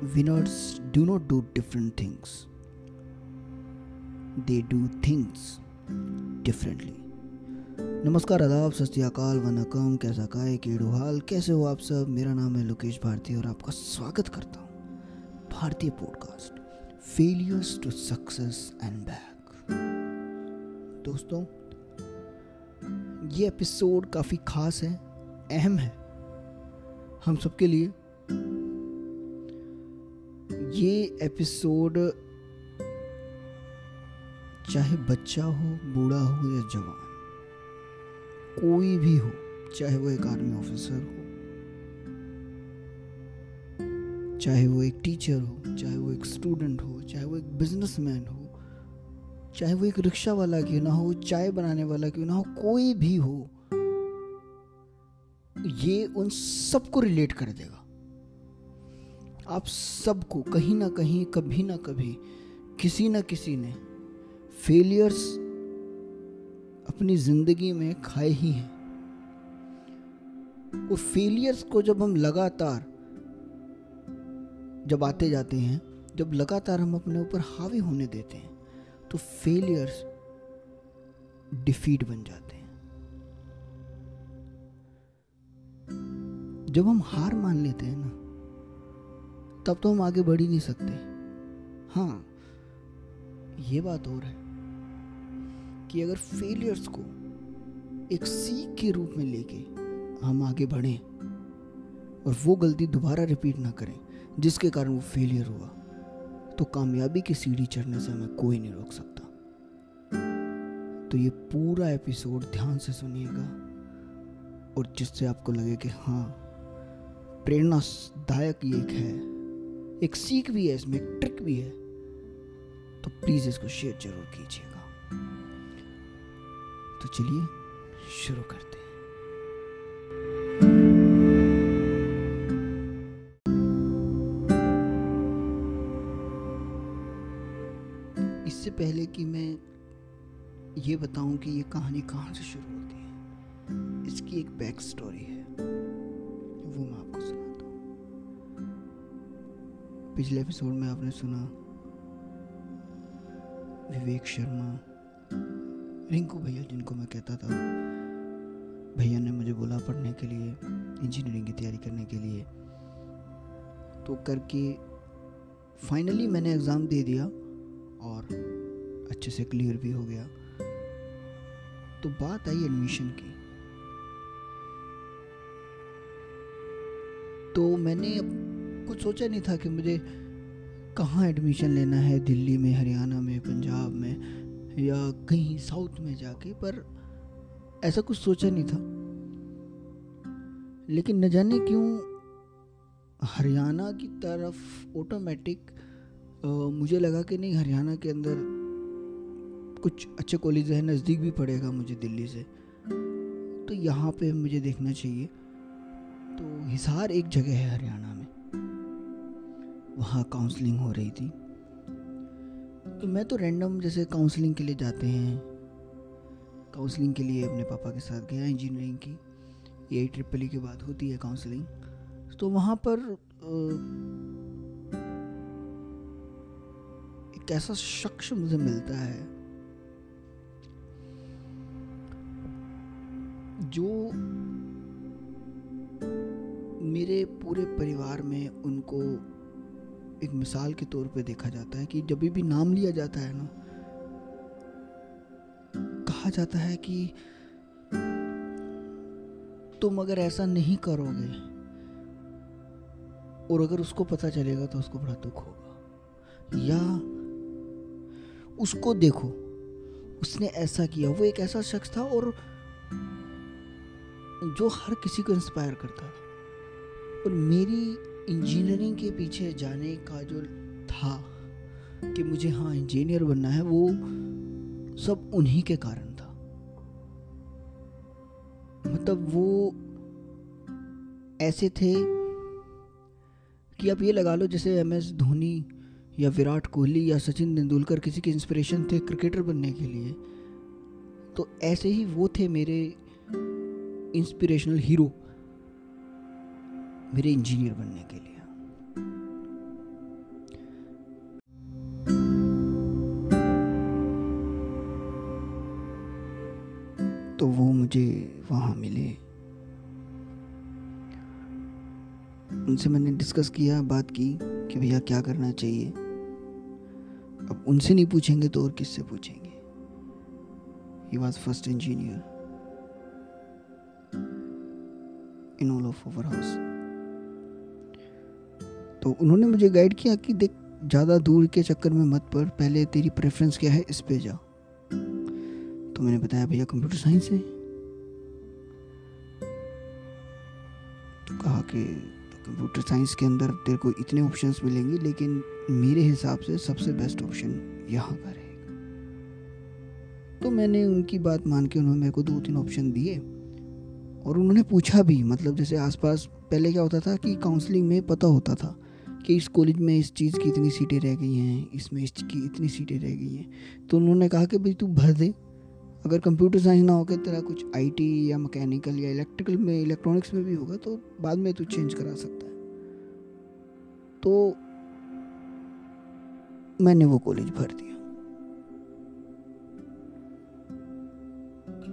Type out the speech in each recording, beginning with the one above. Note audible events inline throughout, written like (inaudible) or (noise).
winners do not do different things, they do things differently. नमस्कार आदाब सत्याकाल वनकम कैसा काय केड़ू हाल कैसे हो आप सब? मेरा नाम है लोकेश भारती और आपका स्वागत करता हूँ भारतीय podcast failures to success and back दोस्तों ये एपिसोड काफ़ी खास है अहम है हम सबके लिए। ये एपिसोड चाहे बच्चा हो, बूढ़ा हो या जवान, कोई भी हो, चाहे वो एक आर्मी ऑफिसर हो, चाहे वो एक टीचर हो, चाहे वो एक स्टूडेंट हो, चाहे वो एक बिजनेसमैन हो, चाहे वो एक रिक्शा वाला क्यों ना हो, चाय बनाने वाला क्यों ना हो, कोई भी हो, ये उन सबको रिलेट कर देगा। आप सबको कहीं ना कहीं, कभी ना कभी, किसी ना किसी ने फेलियर्स अपनी ज़िंदगी में खाए ही हैं। और फेलियर्स को जब हम लगातार, जब आते जाते हैं, जब लगातार हम अपने ऊपर हावी होने देते हैं तो फेलियर्स डिफीट बन जाते हैं। जब हम हार मान लेते हैं ना तब तो हम आगे बढ़ ही नहीं सकते। हाँ ये बात और है कि अगर फेलियर्स को एक सीख के रूप में लेके हम आगे बढ़ें और वो गलती दोबारा रिपीट ना करें, जिसके कारण वो फेलियर हुआ तो कामयाबी की सीढ़ी चढ़ने से हमें कोई नहीं रोक सकता। तो ये पूरा एपिसोड ध्यान से सुनिएगा और जिससे आपको लगे कि हाँ प्रेरणादायक एक है। एक सीख भी है, इसमें एक ट्रिक भी है तो प्लीज़ इसको शेयर ज़रूर कीजिएगा। तो चलिए, शुरू करते हैं। इससे पहले कि मैं ये बताऊँ कि ये कहानी कहाँ से शुरू होती है, इसकी एक बैक स्टोरी है, वो मैं पिछले एपिसोड में आपने सुना, विवेक शर्मा, रिंकू भैया, जिनको मैं कहता था, भैया ने मुझे बोला पढ़ने के लिए इंजीनियरिंग की तैयारी करने के लिए। तो करके फाइनली मैंने एग्ज़ाम दे दिया और अच्छे से क्लियर भी हो गया। तो बात आई एडमिशन की। तो मैंने कुछ सोचा नहीं था कि मुझे कहाँ एडमिशन लेना है, दिल्ली में, हरियाणा में, पंजाब में, या कहीं साउथ में जाके, पर ऐसा कुछ सोचा नहीं था। लेकिन न जाने क्यों हरियाणा की तरफ़ ऑटोमेटिक मुझे लगा कि नहीं, हरियाणा के अंदर कुछ अच्छे कॉलेज हैं, नज़दीक भी पड़ेगा मुझे दिल्ली से। तो यहाँ पे मुझे देखना चाहिए। तो हिसार एक जगह है हरियाणा में। वहाँ काउंसलिंग हो रही थी। तो मैं तो रैंडम जैसे काउंसलिंग के लिए जाते हैं। काउंसलिंग के लिए अपने पापा के साथ गया इंजीनियरिंग की। ए ट्रिपल ई के बाद होती है काउंसलिंग तो वहाँ पर एक ऐसा शख्स मुझे मिलता है। जो मेरे पूरे परिवार में उनको एक मिसाल के तौर पे देखा जाता है कि जब भी नाम लिया जाता है ना, कहा जाता है कि तुम अगर ऐसा नहीं करोगे और अगर उसको पता चलेगा तो उसको बड़ा दुख होगा। या उसको देखो, उसने ऐसा किया, वो एक ऐसा शख्स था और जो हर किसी को इंस्पायर करता था। और मेरी इंजीनियरिंग के पीछे जाने का जो था कि मुझे हाँ इंजीनियर बनना है, वो सब उन्हीं के कारण था। मतलब वो ऐसे थे कि आप ये लगा लो जैसे एम एस धोनी या विराट कोहली या सचिन तेंदुलकर किसी के इंस्पिरेशन थे क्रिकेटर बनने के लिए तो ऐसे ही वो थे मेरे इंस्पिरेशनल हीरो मेरे इंजीनियर बनने के लिए। तो वो मुझे वहाँ मिले। उनसे मैंने डिस्कस किया, बात की कि भैया क्या करना चाहिए। अब उनसे नहीं पूछेंगे तो और किससे पूछेंगे? He was first engineer in all of over house तो उन्होंने मुझे गाइड किया कि देख, ज़्यादा दूर के चक्कर में मत पड़ पहले तेरी प्रेफरेंस क्या है इस पे जा। तो मैंने बताया, भैया कंप्यूटर साइंस है। तो कहा कि कंप्यूटर साइंस के अंदर तेरे को इतने ऑप्शंस मिलेंगे, लेकिन मेरे हिसाब से सबसे बेस्ट ऑप्शन यहाँ का रहेगा। तो मैंने उनकी बात मान के उन्होंने मेरे को दो तीन ऑप्शन दिए। और उन्होंने पूछा भी मतलब जैसे आसपास पहले क्या होता था कि काउंसलिंग में पता होता था। कि इस कॉलेज में इस चीज़ की इतनी सीटें रह गई हैं, इसमें इस की इतनी सीटें रह गई हैं। तो उन्होंने कहा कि भाई तू भर दे। अगर कंप्यूटर साइंस ना होकर तेरा कुछ आईटी या मैकेनिकल या इलेक्ट्रिकल में, इलेक्ट्रॉनिक्स में भी होगा तो बाद में तू चेंज करा सकता है। तो मैंने वो कॉलेज भर दिया।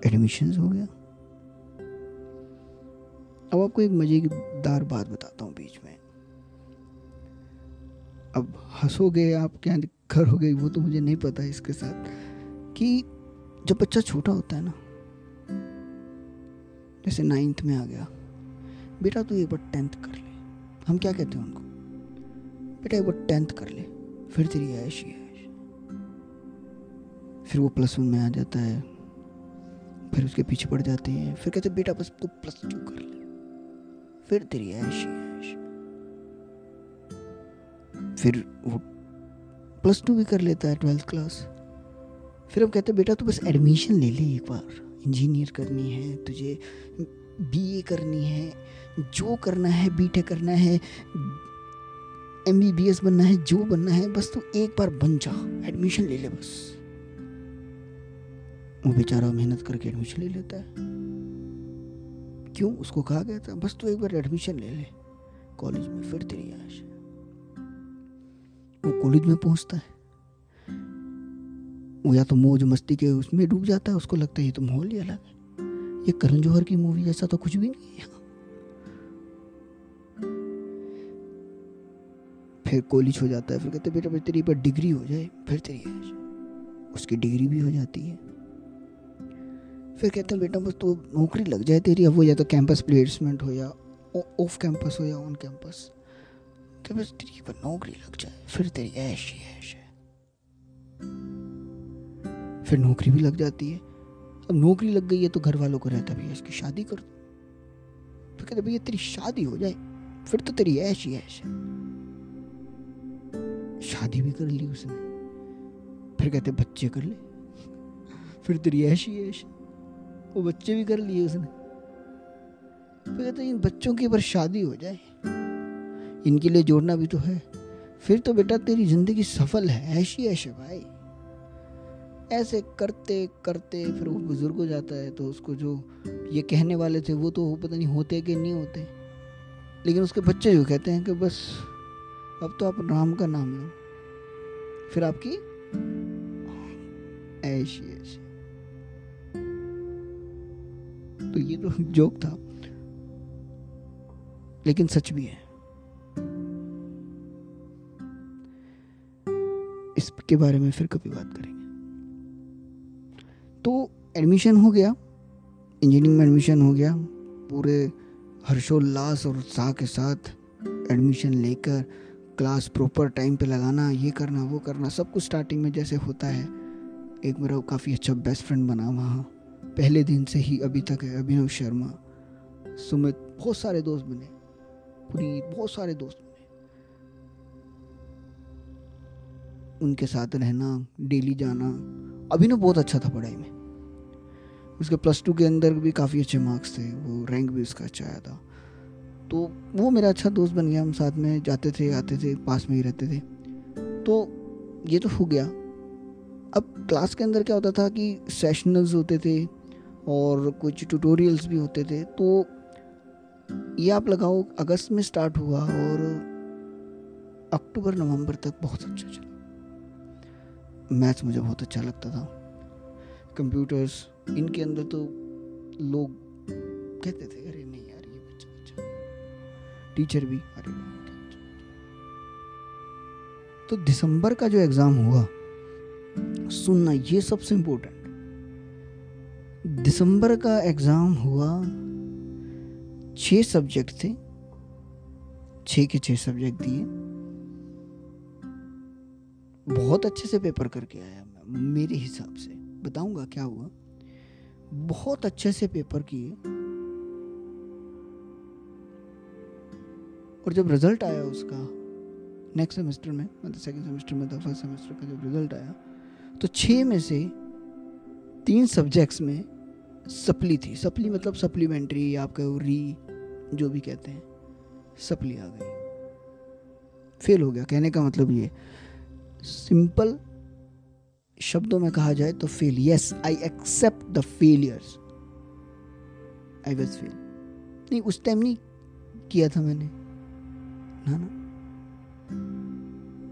एडमिशन हो गया। अब आपको एक मज़ेदार बात बताता हूँ बीच में। अब हंसोगे, आप क्या करोगे वो तो मुझे नहीं पता इसके साथ, कि जब बच्चा छोटा होता है ना, जैसे नाइन्थ में आ गया, बेटा तू एक बार टेंथ कर ले। हम क्या कहते हैं उनको? बेटा एक बार टेंथ कर ले, फिर तेरी ऐश ही ऐश फिर वो प्लस वन में आ जाता है, फिर उसके पीछे पड़ जाते हैं, फिर कहते बेटा बस तू प्लस टू कर ले, फिर तेरी ऐश ही फिर वो प्लस टू भी कर लेता है ट्वेल्थ क्लास फिर अब कहते हैं, बेटा, तू बस एडमिशन ले ले एक बार। इंजीनियर करनी है, तुझे बीए करनी है, जो करना है बी बीटेक करना है एम बी बी एस बनना है, जो बनना है, बस तू एक बार बन जा। एडमिशन ले ले बस। वो बेचारा मेहनत करके एडमिशन ले लेता है। क्यों? उसको कहा गया था, बस तू एक बार एडमिशन ले ले। कॉलेज में फिर तेरी आश वो कॉलेज में पहुँचता है। वो या तो मौज मस्ती के उसमें डूब जाता है, उसको लगता है ये तो माहौल ही अलग है। ये करण जौहर की मूवी जैसा तो कुछ भी नहीं है फिर कॉलेज हो जाता है, फिर कहते बेटा तेरी पर डिग्री हो जाए, फिर तेरी उसकी डिग्री भी हो जाती है। फिर कहते हैं, बेटा, बस तो नौकरी लग जाए तेरी, अब वो या तो कैंपस प्लेसमेंट हो या ऑफ़ कैंपस हो या ऑन कैंपस तो बस तेरी पर नौकरी लग जाए, फिर तेरी ऐश ही ऐश है। फिर नौकरी भी लग जाती है। अब नौकरी लग गई है तो घर वालों को रहता भैया इसकी शादी कर दो। फिर कहते भैया, तेरी शादी हो जाए, फिर तो तेरी ऐश ही ऐश है। शादी भी कर ली उसने। फिर कहते बच्चे कर ले, फिर तेरी ऐश ही ऐश वो बच्चे भी कर लिए उसने। फिर कहते इन बच्चों की पर शादी हो जाए इनके लिए जोड़ना भी तो है। फिर तो बेटा तेरी ज़िंदगी सफल है, ऐशी ऐश भाई ऐसे करते करते फिर वो बुज़ुर्ग हो जाता है तो उसको जो ये कहने वाले थे वो तो पता नहीं होते कि नहीं होते। लेकिन उसके बच्चे जो कहते हैं कि बस, अब तो आप राम का नाम लो। फिर आपकी ऐसी ऐसी तो ये तो (laughs) जोक था। लेकिन सच भी है। इसके बारे में फिर कभी बात करेंगे। तो एडमिशन हो गया इंजीनियरिंग में एडमिशन हो गया, पूरे हर्षोल्लास और उत्साह के साथ एडमिशन लेकर क्लास प्रॉपर टाइम पे लगाना, ये करना, वो करना, सब कुछ स्टार्टिंग में जैसे होता है। एक मेरा काफ़ी अच्छा बेस्ट फ्रेंड बना वहाँ। पहले दिन से ही अभी तक है अभिनव शर्मा। सुमित, बहुत सारे दोस्त बने। पूरी बहुत सारे दोस्त उनके साथ रहना डेली जाना, अभी ना बहुत अच्छा था पढ़ाई में। उसके प्लस टू के अंदर भी काफ़ी अच्छे मार्क्स थे, वो रैंक भी उसका अच्छा आया था। तो वो मेरा अच्छा दोस्त बन गया, हम साथ में जाते थे, आते थे, पास में ही रहते थे। तो ये तो हो गया। अब क्लास के अंदर क्या होता था कि सेशनल्स होते थे और कुछ ट्यूटोरियल्स भी होते थे। तो ये आप लगाओ, अगस्त में स्टार्ट हुआ और अक्टूबर, नवंबर तक बहुत अच्छा चला। मैथ्स मुझे बहुत अच्छा लगता था। कंप्यूटर्स, इनके अंदर तो लोग कहते थे, अरे नहीं यार, ये बच्चा अच्छा टीचर भी, अरे तो दिसंबर का जो एग्ज़ाम हुआ, सुनना ये सबसे इम्पोर्टेंट दिसंबर का एग्ज़ाम हुआ, छह सब्जेक्ट थे, छह के छह सब्जेक्ट दिए। बहुत अच्छे से पेपर करके आया मैं, मेरे हिसाब से। बताऊँगा क्या हुआ। बहुत अच्छे से पेपर किए। और जब रिज़ल्ट आया उसका नेक्स्ट सेमेस्टर में मतलब सेकंड सेमेस्टर में था फ़र्स्ट सेमेस्टर का जब रिज़ल्ट आया तो छः में से तीन सब्जेक्ट्स में सप्ली थी। सप्ली मतलब सप्लीमेंट्री आप कहो री जो भी कहते हैं, सप्ली आ गई। फेल हो गया। कहने का मतलब ये सिंपल शब्दों में कहा जाए तो fail yes I accept the failures I was fail नहीं, उस टाइम नहीं किया था मैंने। ना ना।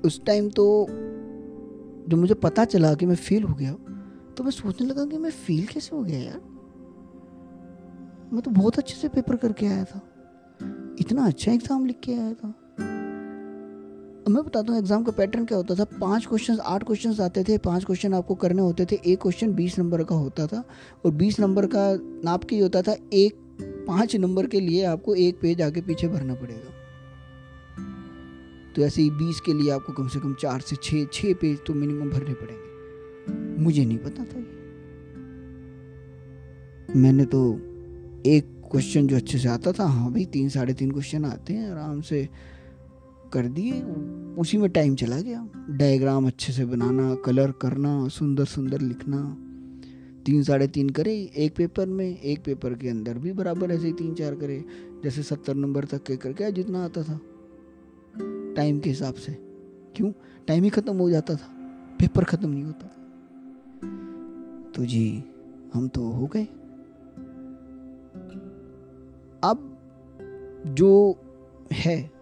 उस टाइम तो जब मुझे पता चला कि मैं फेल हो गया तो मैं सोचने लगा कि मैं फेल कैसे हो गया यार? मैं तो बहुत अच्छे से पेपर करके आया था। इतना अच्छा एग्ज़ाम लिख के आया था। मैं बताता हूँ एग्ज़ाम का पैटर्न क्या होता था? पाँच क्वेश्चन आठ क्वेश्चन आते थे, पाँच क्वेश्चन आपको करने होते थे। एक क्वेश्चन बीस नंबर का होता था और बीस नंबर का नाप के होता था? एक, पाँच नंबर के लिए आपको एक पेज आगे पीछे भरना पड़ेगा। तो ऐसे ही बीस के लिए आपको कम से कम चार से छः छः पेज तो मिनिमम भरने पड़ेंगे। मुझे नहीं पता था ये। मैंने तो एक क्वेश्चन जो अच्छे से आता था हाँ भाई, तीन, साढ़े तीन क्वेश्चन आते हैं, आराम से कर दिए, उसी में टाइम चला गया। डायग्राम अच्छे से बनाना कलर करना, सुंदर सुंदर लिखना। तीन साढ़े तीन करे, एक पेपर में, एक पेपर के अंदर भी बराबर ऐसे ही तीन चार करे। जैसे सत्तर नंबर तक के करके जितना आता था। टाइम के हिसाब से। क्यों? टाइम ही ख़त्म हो जाता था। पेपर ख़त्म नहीं होता तो जी, हम तो हो गए। अब जो है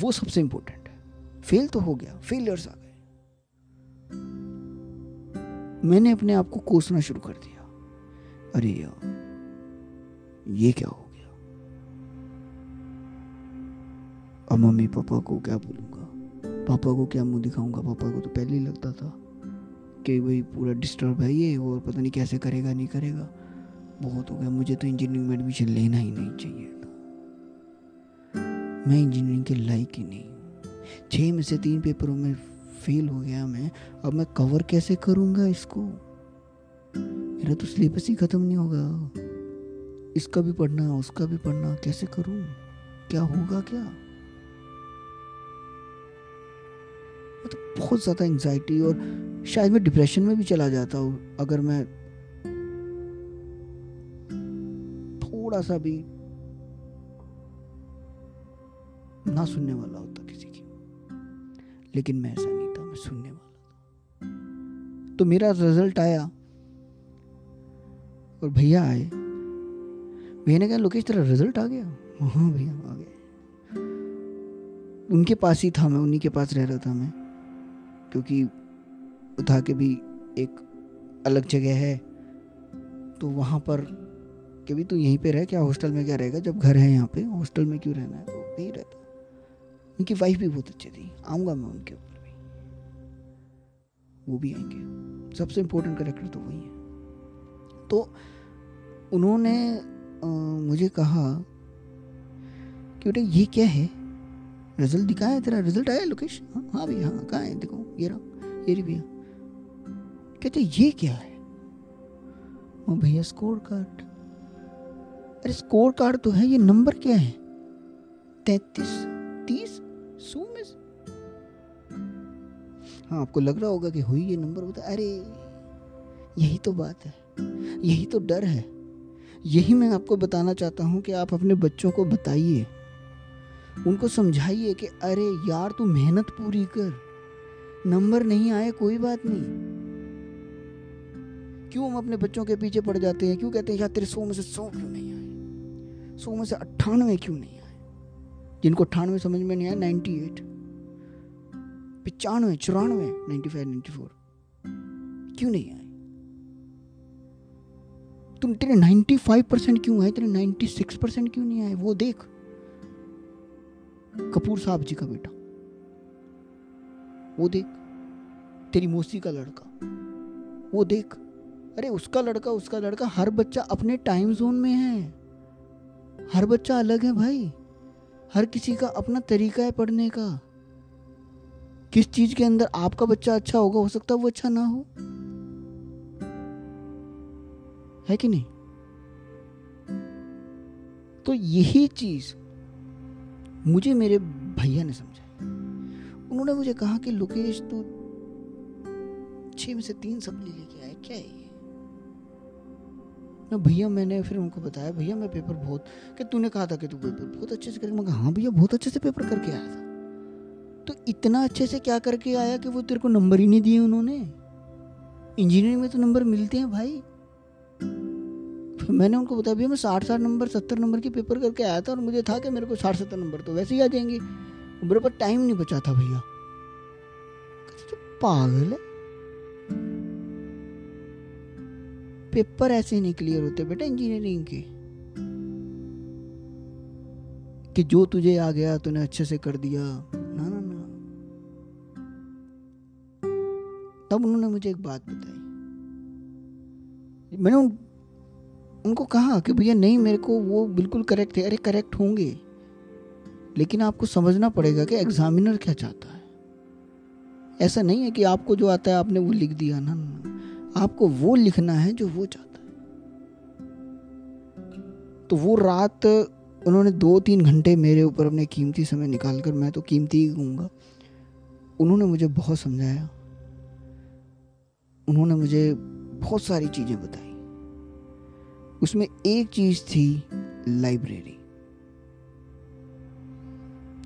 वो सबसे इंपॉर्टेंट है। फेल तो हो गया फेलियर्स आ गए। मैंने अपने आप को कोसना शुरू कर दिया। अरे यार, ये क्या हो गया? अब मम्मी पापा को क्या बोलूँगा? पापा को क्या मुँह दिखाऊँगा? पापा को तो पहले ही लगता था कि भाई पूरा डिस्टर्ब है ये और पता नहीं कैसे करेगा, नहीं करेगा। बहुत हो गया, मुझे तो इंजीनियरिंग में एडमिशन लेना ही नहीं चाहिए। मैं इंजीनियरिंग के लायक ही नहीं। छः में से तीन पेपरों में फेल हो गया मैं, अब मैं कवर कैसे करूँगा इसको? मेरा तो सिलेबस ही खत्म नहीं होगा। इसका भी पढ़ना, उसका भी पढ़ना, कैसे करूँ? क्या होगा क्या? तो बहुत ज़्यादा एंजाइटी और शायद मैं डिप्रेशन में भी चला जाता हूँ, अगर मैं थोड़ा सा भी ना सुनने वाला होता किसी की। लेकिन मैं ऐसा नहीं था, मैं सुनने वाला था। तो मेरा रिज़ल्ट आया और भैया आए। भैया ने कहा, लोकेश, तेरा रिज़ल्ट आ गया? हाँ भैया, आ गया उनके पास ही था मैं, उन्हीं के पास रह रहा था मैं। क्योंकि उठा के भी एक अलग जगह है तो वहाँ पर कभी भी तू यहीं पे रह, क्या हॉस्टल में क्या रहेगा? जब घर है यहाँ पे, हॉस्टल में क्यों रहना है? तो यहीं रहता। उनकी वाइफ भी बहुत अच्छी थी। आऊँगा मैं उनके ऊपर भी। वो भी आएँगे। सबसे इम्पोर्टेंट करेक्टर तो वही है। तो उन्होंने आ, मुझे कहा कि बेटा ये क्या है? रिज़ल्ट दिखाया है तेरा? रिज़ल्ट आया लोकेश हाँ हाँ भैया हाँ कहाँ है? देखो ये रहा ये रही भैया। कहते ये क्या है? भैया स्कोर कार्ड अरे स्कोर कार्ड तो है ये नंबर क्या है? तैतीस। हाँ आपको लग रहा होगा कि हुई ये नंबर होता अरे, यही तो बात है। यही तो डर है। यही मैं आपको बताना चाहता हूँ कि आप अपने बच्चों को बताइए। उनको समझाइए कि, अरे यार, तू मेहनत पूरी कर। नंबर नहीं आए, कोई बात नहीं। क्यों हम अपने बच्चों के पीछे पड़ जाते हैं? क्यों कहते हैं, यार, तेरे सौ में से सौ क्यों नहीं आए? सौ में से अट्ठानवे क्यों नहीं आए? जिनको अट्ठानवे समझ में नहीं आया नाइन्टी एट। पचानवे, चौरानवे नाइन्टी फाइव नाइन्टी फोर क्यों नहीं आए? तुम तेरे 95 परसेंट क्यों आए? तेरे 96 परसेंट क्यों नहीं आए? वो देख। कपूर साहब जी का बेटा। वो देख। तेरी मौसी का लड़का। वो देख। अरे उसका लड़का उसका लड़का, हर बच्चा अपने टाइम जोन में है। हर बच्चा अलग है भाई। हर किसी का अपना तरीका है पढ़ने का। किस चीज़ के अंदर आपका बच्चा अच्छा होगा, हो सकता है वो अच्छा ना हो? है कि नहीं? तो यही चीज़ मुझे मेरे भैया ने समझाई। उन्होंने मुझे कहा कि, लोकेश, तू छह में से तीन सप्ली लेके आए क्या है ना, भैया, मैंने फिर उनको बताया, भैया, मैं पेपर बहुत कि तूने कहा था कि तू पेपर बहुत अच्छे से करके मैं हाँ भैया, बहुत अच्छे से पेपर करके आया था। तो इतना अच्छे से क्या करके आया कि वो तेरे को नंबर ही नहीं दिए उन्होंने? इंजीनियरिंग में तो नंबर मिलते हैं भाई। तो मैंने उनको बताया, भैया, मैं साठ साठ नंबर, सत्तर नंबर की पेपर करके आया था और मुझे था कि मेरे को साठ सत्तर नंबर तो वैसे ही आ जाएँगे। मेरे पास टाइम नहीं बचा था भैया। तो पागल है? पेपर ऐसे नहीं क्लियर होते बेटा इंजीनियरिंग के। कि जो तुझे आ गया, तूने अच्छे से कर दिया। तब उन्होंने मुझे एक बात बताई। मैंने उन, उनको कहा कि भैया नहीं मेरे को वो बिल्कुल करेक्ट थे। अरे करेक्ट होंगे। लेकिन आपको समझना पड़ेगा कि एग्जामिनर क्या चाहता है। ऐसा नहीं है कि आपको जो आता है आपने वो लिख दिया ना, ना आपको वो लिखना है जो वो चाहता है। तो वो रात उन्होंने दो तीन घंटे मेरे ऊपर अपने कीमती समय निकाल कर मैं तो कीमती ही कहूँगा उन्होंने मुझे बहुत समझाया। उन्होंने मुझे बहुत सारी चीज़ें बताई। उसमें एक चीज़ थी लाइब्रेरी।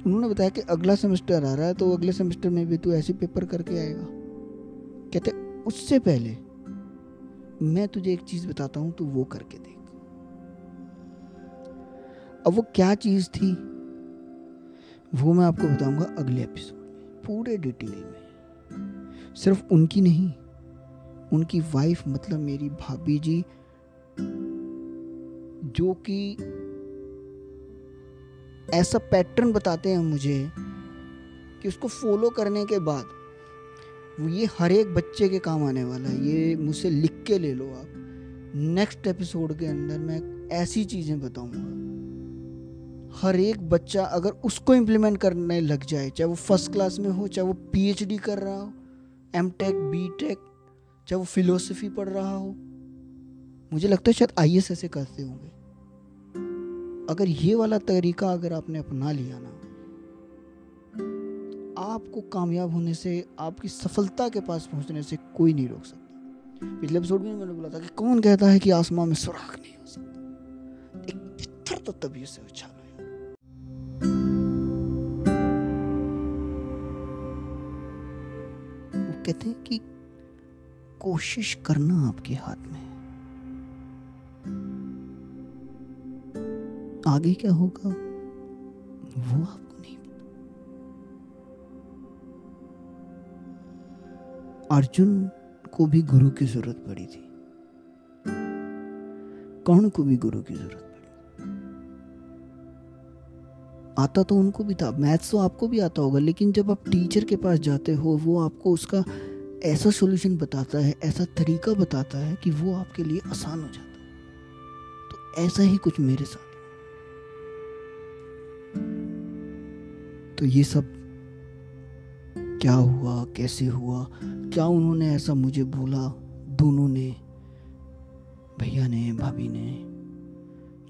उन्होंने बताया कि अगला सेमेस्टर आ रहा है तो अगले सेमेस्टर में भी तू ऐसे पेपर करके आएगा। कहते, उससे पहले मैं तुझे एक चीज़ बताता हूँ, तू वो करके देख। अब वो क्या चीज़ थी, वो मैं आपको बताऊँगा अगले एपिसोड में, पूरे डिटेल में। सिर्फ़ उनकी नहीं उनकी वाइफ मतलब मेरी भाभी जी, जो कि ऐसा पैटर्न बताते हैं मुझे कि उसको फॉलो करने के बाद वो ये हर एक बच्चे के काम आने वाला है। ये मुझसे लिख के ले लो आप। नेक्स्ट एपिसोड के अंदर मैं ऐसी चीज़ें बताऊँगा। हर एक बच्चा अगर उसको इम्प्लीमेंट करने लग जाए, चाहे वो फ़र्स्ट क्लास में हो, चाहे वो पीएचडी कर रहा हो एम टेक बी टेक चाहे वो फिलोसफी पढ़ रहा हो, मुझे लगता है शायद आई ऐसे करते होंगे। अगर ये वाला तरीका अगर आपने अपना लिया ना, आपको कामयाब होने से, आपकी सफलता के पास पहुँचने से कोई नहीं रोक सकता। पिछले एपिसोड में मैंने बोला था कि कौन कहता है कि आसमान में सुराख नहीं हो सकता? एक पत्थर तो तभी से उछालो कहते हैं कि कोशिश करना आपके हाथ में आगे क्या होगा, वो आपको नहीं पता। अर्जुन को भी गुरु की ज़रूरत पड़ी थी। कौन को भी गुरु की ज़रूरत पड़ी आता तो उनको भी था, मैथ्स तो आपको भी आता होगा, लेकिन जब आप टीचर के पास जाते हो, वो आपको उसका ऐसा सॉल्यूशन बताता है, ऐसा तरीका बताता है कि वो आपके लिए आसान हो जाता है। तो ऐसा ही कुछ मेरे साथ। तो ये सब क्या हुआ, कैसे हुआ, क्या उन्होंने ऐसा मुझे बोला, दोनों ने, भैया ने, भाभी ने,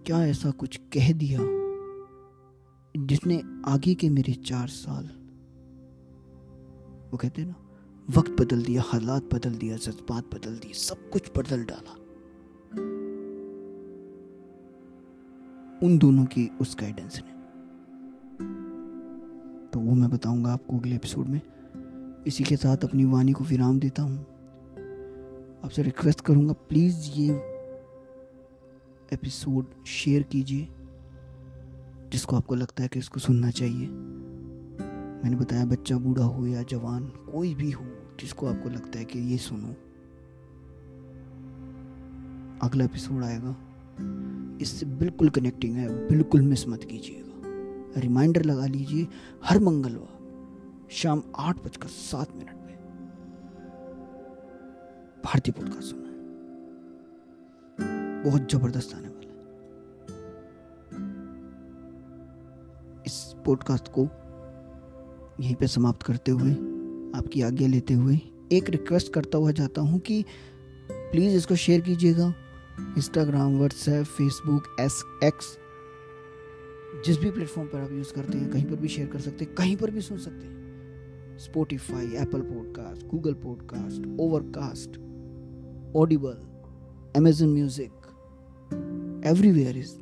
क्या ऐसा कुछ कह दिया, जिसने आगे के मेरे चार साल, वो कहते ना वक्त बदल दिया, हालात बदल दिया, जज्बात बदल दिए, सब कुछ बदल डाला। उन दोनों की उस गाइडेंस ने। तो वो मैं बताऊँगा आपको अगले एपिसोड में। इसी के साथ अपनी वाणी को विराम देता हूँ। आपसे रिक्वेस्ट करूँगा प्लीज़ ये एपिसोड शेयर कीजिए, जिसको आपको लगता है कि इसको सुनना चाहिए। मैंने बताया, बच्चा बूढ़ा हो या जवान, कोई भी हो, जिसको आपको लगता है कि ये सुनो। अगला एपिसोड आएगा। इससे बिल्कुल कनेक्टिंग है, बिल्कुल मिस मत कीजिएगा। रिमाइंडर लगा लीजिए, हर मंगलवार शाम आठ बजकर सात मिनट में भारतीय पॉडकास्ट सुना। है बहुत ज़बरदस्त आने वाला है। इस पॉडकास्ट को यहीं पे समाप्त करते हुए, आपकी आज्ञा लेते हुए, एक रिक्वेस्ट करता हुआ जाता हूँ कि प्लीज़ इसको शेयर कीजिएगा। इंस्टाग्राम व्हाट्सएप फेसबुक एस एक्स जिस भी प्लेटफॉर्म पर आप यूज़ करते हैं, कहीं पर भी शेयर कर सकते हैं, कहीं पर भी सुन सकते हैं। Spotify Apple podcast Google podcast Overcast Audible Amazon music everywhere is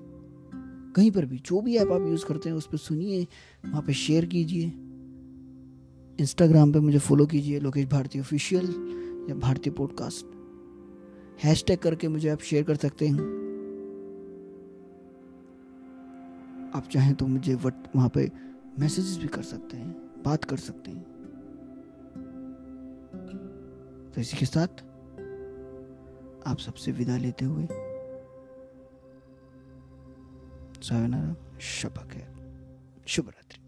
कहीं पर भी, जो भी ऐप आप यूज़ करते हैं, उस पर सुनिए, वहाँ पर शेयर कीजिए। इंस्टाग्राम पे मुझे फॉलो कीजिए, लोकेश भारती ऑफिशियल या भारतीय पॉडकास्ट हैशटैग करके मुझे आप शेयर कर सकते हैं। आप चाहें तो मुझे वट वहाँ पे मैसेजेस भी कर सकते हैं, बात कर सकते हैं। तो इसी के साथ आप सबसे विदा लेते हुए है। शुभ रात्रि